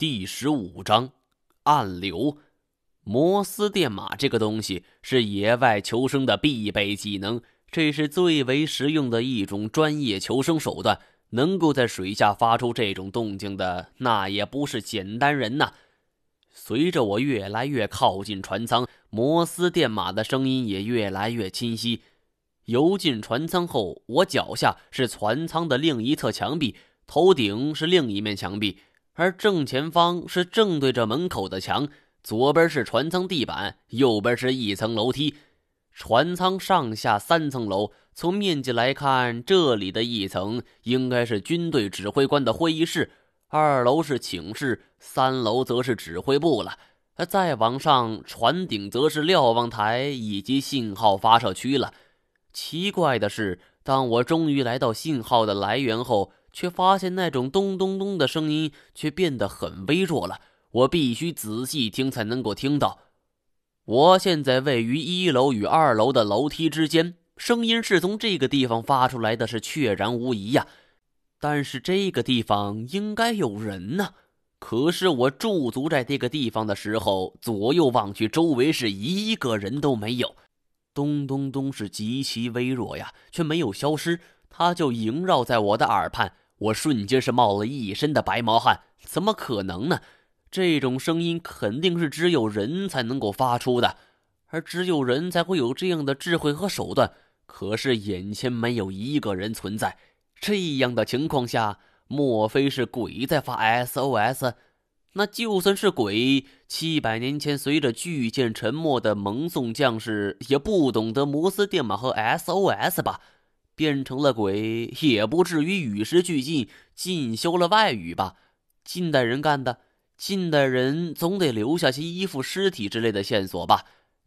第十五章，暗流。摩斯电码这个东西是野外求生的必备技能，这是最为实用的一种专业求生手段。能够在水下发出这种动静的，那也不是简单人呐。随着我越来越靠近船舱，摩斯电码的声音也越来越清晰。游进船舱后，我脚下是船舱的另一侧墙壁，头顶是另一面墙壁。而正前方是正对着门口的墙，左边是船舱地板，右边是一层楼梯。船舱上下三层楼，从面积来看，这里的一层应该是军队指挥官的会议室，二楼是寝室，三楼则是指挥部了。再往上，船顶则是瞭望台以及信号发射区了。奇怪的是，当我终于来到信号的来源后，却发现那种咚咚咚的声音却变得很微弱了，我必须仔细听才能够听到。我现在位于一楼与二楼的楼梯之间，声音是从这个地方发出来的，是确然无疑呀。但是这个地方应该有人呢，可是我驻足在这个地方的时候，左右望去，周围是一个人都没有。咚咚咚是极其微弱呀，却没有消失，它就萦绕在我的耳畔。我瞬间是冒了一身的白毛汗，怎么可能呢？这种声音肯定是只有人才能够发出的，而只有人才会有这样的智慧和手段。可是眼前没有一个人存在，这样的情况下，莫非是鬼在发 SOS？那就算是鬼，七百年前随着巨舰沉没的蒙宋将士也不懂得摩斯电码和 SOS 吧？变成了鬼，也不至于与时俱进，进修了外语吧？近代人干的，近代人总得留下些衣服、尸体之类的线索吧？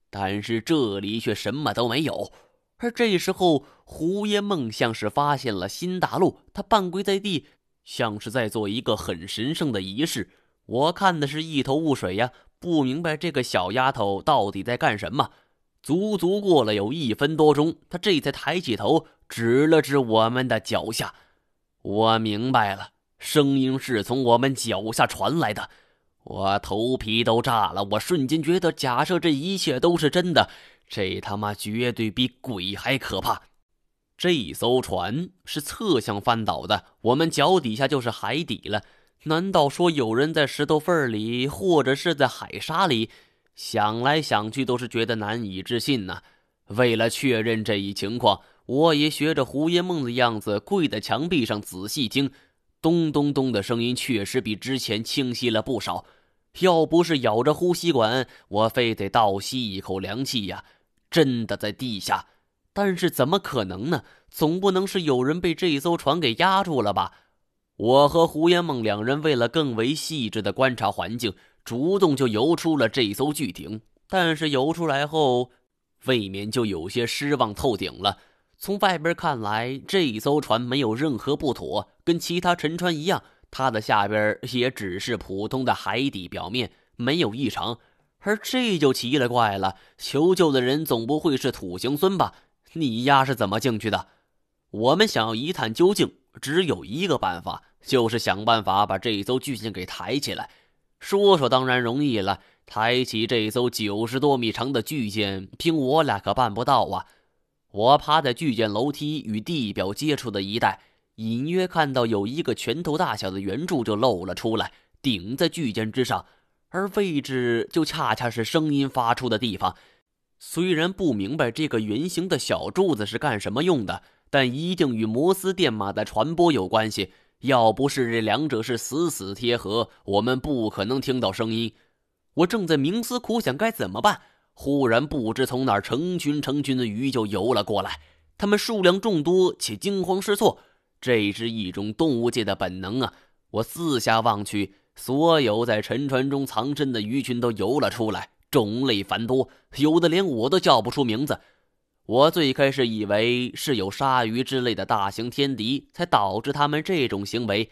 但是这里却什么都没有。而这时候，胡烟梦像是发现了新大陆，他半跪在地，像是在做一个很神圣的仪式。我看的是一头雾水呀，不明白这个小丫头到底在干什么。足足过了有一分多钟，他这才抬起头，指了指我们的脚下。我明白了，声音是从我们脚下传来的。我头皮都炸了，我瞬间觉得，假设这一切都是真的，这他妈绝对比鬼还可怕。这艘船是侧向翻倒的，我们脚底下就是海底了。难道说有人在石头缝里，或者是在海沙里？想来想去都是觉得难以置信呐。为了确认这一情况，我也学着胡烟梦的样子跪在墙壁上仔细听，咚咚咚的声音确实比之前清晰了不少。要不是咬着呼吸管，我非得倒吸一口凉气呀！真的在地下，但是怎么可能呢？总不能是有人被这艘船给压住了吧？我和胡烟梦两人为了更为细致的观察环境。主动就游出了这艘巨艇，但是游出来后，未免就有些失望透顶了。从外边看来，这艘船没有任何不妥，跟其他沉船一样，它的下边也只是普通的海底表面，没有异常。而这就奇了怪了，求救的人总不会是土行孙吧？你丫是怎么进去的？我们想要一探究竟，只有一个办法，就是想办法把这艘巨舰给抬起来。说说当然容易了，抬起这艘九十多米长的巨舰，凭我俩可办不到啊！我趴在巨舰楼梯与地表接触的一带，隐约看到有一个拳头大小的圆柱就露了出来，顶在巨舰之上，而位置就恰恰是声音发出的地方。虽然不明白这个圆形的小柱子是干什么用的，但一定与摩斯电码的传播有关系。要不是这两者是死死贴合，我们不可能听到声音。我正在冥思苦想该怎么办，忽然不知从哪成群成群的鱼就游了过来，它们数量众多且惊慌失措，这是一种动物界的本能啊！我四下望去，所有在沉船中藏身的鱼群都游了出来，种类繁多，有的连我都叫不出名字。我最开始以为是有鲨鱼之类的大型天敌才导致他们这种行为，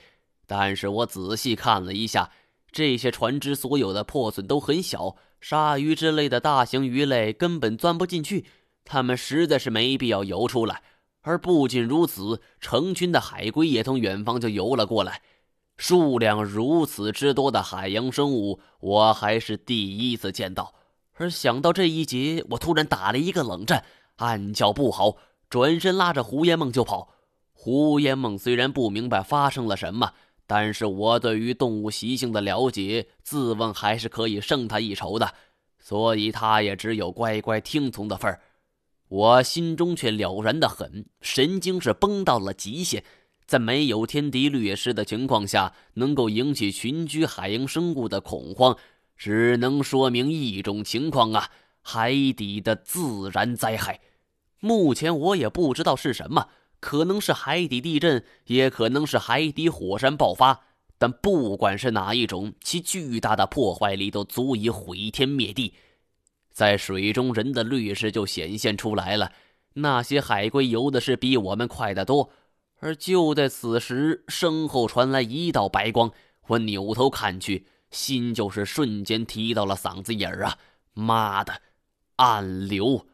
但是我仔细看了一下，这些船只所有的破损都很小，鲨鱼之类的大型鱼类根本钻不进去，他们实在是没必要游出来。而不仅如此，成群的海龟也从远方就游了过来。数量如此之多的海洋生物，我还是第一次见到。而想到这一节，我突然打了一个冷战，暗叫不好，转身拉着胡延梦就跑。胡延梦虽然不明白发生了什么，但是我对于动物习性的了解，自问还是可以胜他一筹的，所以他也只有乖乖听从的份儿。我心中却了然的很，神经是绷到了极限，在没有天敌掠食的情况下，能够引起群居海洋生物的恐慌。只能说明一种情况啊，海底的自然灾害。目前我也不知道是什么，可能是海底地震，也可能是海底火山爆发。但不管是哪一种，其巨大的破坏力都足以毁天灭地。在水中，人的劣势就显现出来了。那些海龟游的是比我们快得多。而就在此时，身后传来一道白光，我扭头看去。心就是瞬间提到了嗓子眼儿啊！妈的，暗流！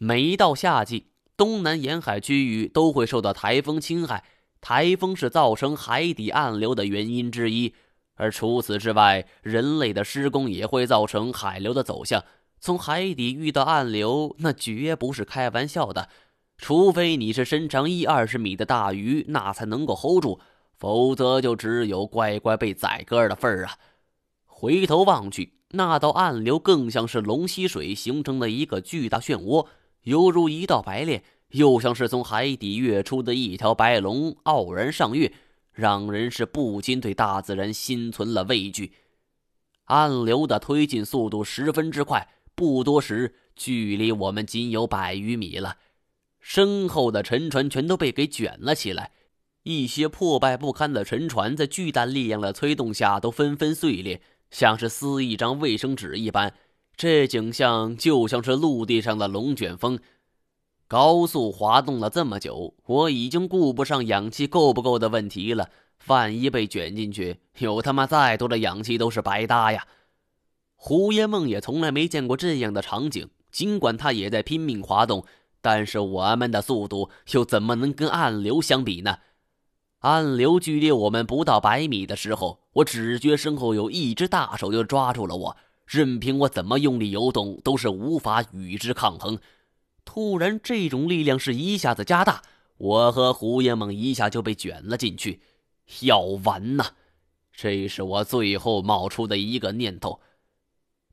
每到夏季，东南沿海区域都会受到台风侵害，台风是造成海底暗流的原因之一。而除此之外，人类的施工也会造成海流的走向。从海底遇到暗流，那绝不是开玩笑的。除非你是身长一二十米的大鱼，那才能够 hold 住，否则就只有乖乖被宰割的份儿啊！回头望去，那道暗流更像是龙吸水形成的一个巨大漩涡，犹如一道白练，又像是从海底跃出的一条白龙傲然上跃，让人是不禁对大自然心存了畏惧。暗流的推进速度十分之快，不多时，距离我们仅有百余米了。身后的沉船全都被给卷了起来，一些破败不堪的沉船在巨大力量的推动下都纷纷碎裂。像是撕一张卫生纸一般，这景象就像是陆地上的龙卷风。高速滑动了这么久，我已经顾不上氧气够不够的问题了。万一被卷进去，有他妈再多的氧气都是白搭呀！胡烟梦也从来没见过这样的场景，尽管他也在拼命滑动，但是我们的速度又怎么能跟暗流相比呢？暗流距离我们不到百米的时候，我只觉身后有一只大手就抓住了我，任凭我怎么用力游动，都是无法与之抗衡。突然，这种力量是一下子加大，我和胡延猛一下就被卷了进去。要完呐！这是我最后冒出的一个念头。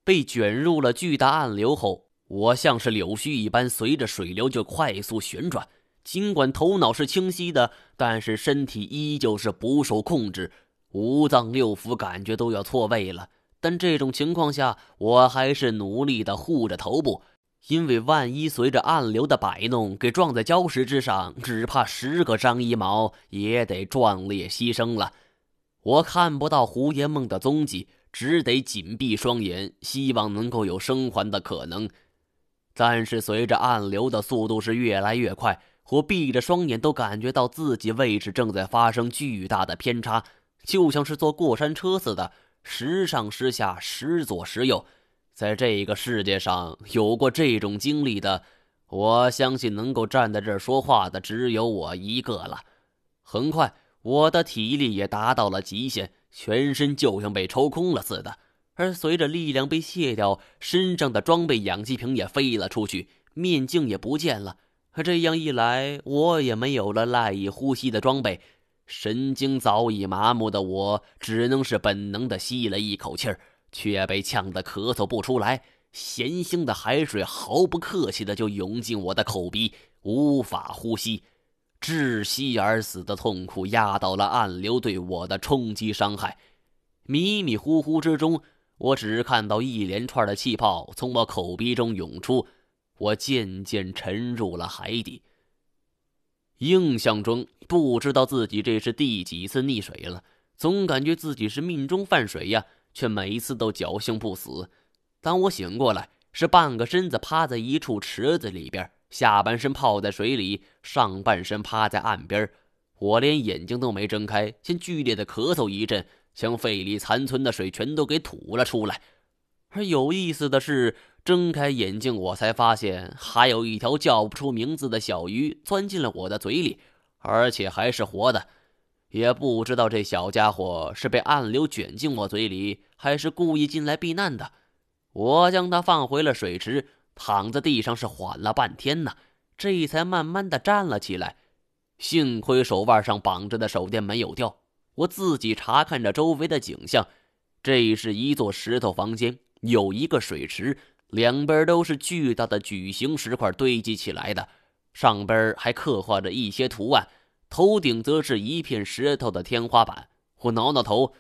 被卷入了巨大暗流后，我像是柳絮一般，随着水流就快速旋转。尽管头脑是清晰的，但是身体依旧是不受控制，五脏六腑感觉都要错位了。但这种情况下，我还是努力的护着头部，因为万一随着暗流的摆弄给撞在礁石之上，只怕十个张一毛也得壮烈牺牲了。我看不到胡延梦的踪迹，只得紧闭双眼，希望能够有生还的可能。但是随着暗流的速度是越来越快。我闭着双眼，都感觉到自己位置正在发生巨大的偏差，就像是坐过山车似的，时上时下，时左时右。在这个世界上，有过这种经历的，我相信能够站在这儿说话的只有我一个了。很快，我的体力也达到了极限，全身就像被抽空了似的。而随着力量被卸掉，身上的装备氧气瓶也飞了出去，面镜也不见了。这样一来，我也没有了赖以呼吸的装备，神经早已麻木的我，只能是本能的吸了一口气儿，却被呛得咳嗽不出来。咸腥的海水毫不客气的就涌进我的口鼻，无法呼吸，窒息而死的痛苦压倒了暗流对我的冲击伤害。迷迷糊糊之中，我只看到一连串的气泡从我口鼻中涌出。我渐渐沉入了海底。印象中，不知道自己这是第几次溺水了，总感觉自己是命中犯水呀，却每次都侥幸不死。当我醒过来，是半个身子趴在一处池子里边，下半身泡在水里，上半身趴在岸边。我连眼睛都没睁开，先剧烈的咳嗽一阵，将肺里残存的水全都给吐了出来。而有意思的是。睁开眼睛，我才发现还有一条叫不出名字的小鱼钻进了我的嘴里，而且还是活的。也不知道这小家伙是被暗流卷进我嘴里，还是故意进来避难的。我将它放回了水池，躺在地上是缓了半天呢，这才慢慢的站了起来。幸亏手腕上绑着的手电没有掉。我自己查看着周围的景象，这是一座石头房间，有一个水池，两边都是巨大的矩形石块堆积起来的，上边还刻画着一些图案。头顶则是一片石头的天花板。我挠挠头，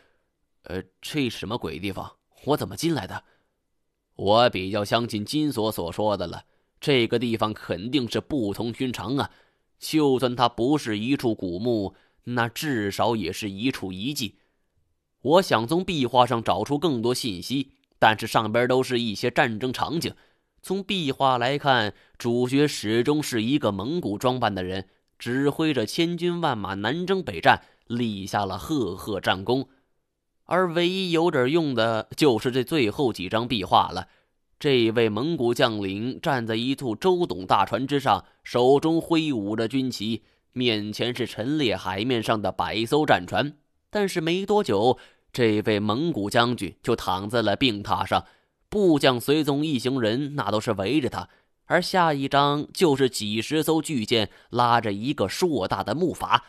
呃，这是什么鬼地方？我怎么进来的？我比较相信金锁所说的了，这个地方肯定是不同寻常啊！就算它不是一处古墓，那至少也是一处遗迹。我想从壁画上找出更多信息，但是上边都是一些战争场景。从壁画来看，主角始终是一个蒙古装扮的人。指挥着千军万马南征北战，立下了赫赫战功。而唯一有点用的，就是这最后几张壁画了。这位蒙古将领站在一簇周董大船之上，手中挥舞着军旗，面前是陈列海面上的百艘战船。但是没多久，这位蒙古将军就躺在了病榻上，部将随从一行人那都是围着他。而下一张就是几十艘巨舰拉着一个硕大的木筏，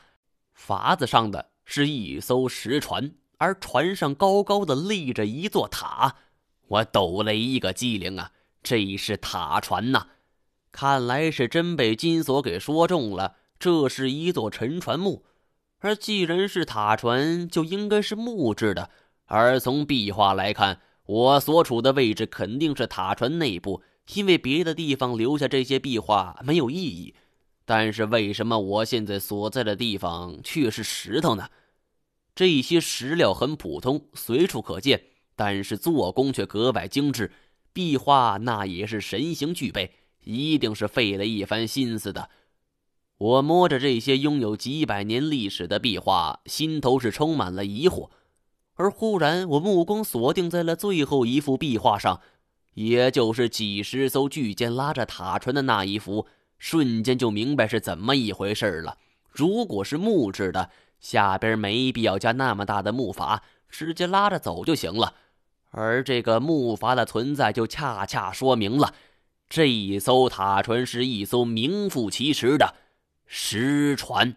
筏子上的是一艘石船，而船上高高的立着一座塔。我抖了一个机灵啊，这是塔船呐！看来是真被金锁给说中了，这是一座沉船墓。而既然是塔船，就应该是木质的。而从壁画来看，我所处的位置肯定是塔船内部。因为别的地方留下这些壁画没有意义，但是为什么我现在所在的地方却是石头呢？这些石料很普通，随处可见，但是做工却格外精致，壁画那也是神形俱备，一定是费了一番心思的。我摸着这些拥有几百年历史的壁画，心头是充满了疑惑，而忽然我目光锁定在了最后一幅壁画上。也就是几十艘巨舰拉着塔船的那一幅，瞬间就明白是怎么一回事了。如果是木质的，下边没必要加那么大的木筏，直接拉着走就行了。而这个木筏的存在，就恰恰说明了这一艘塔船是一艘名副其实的失传。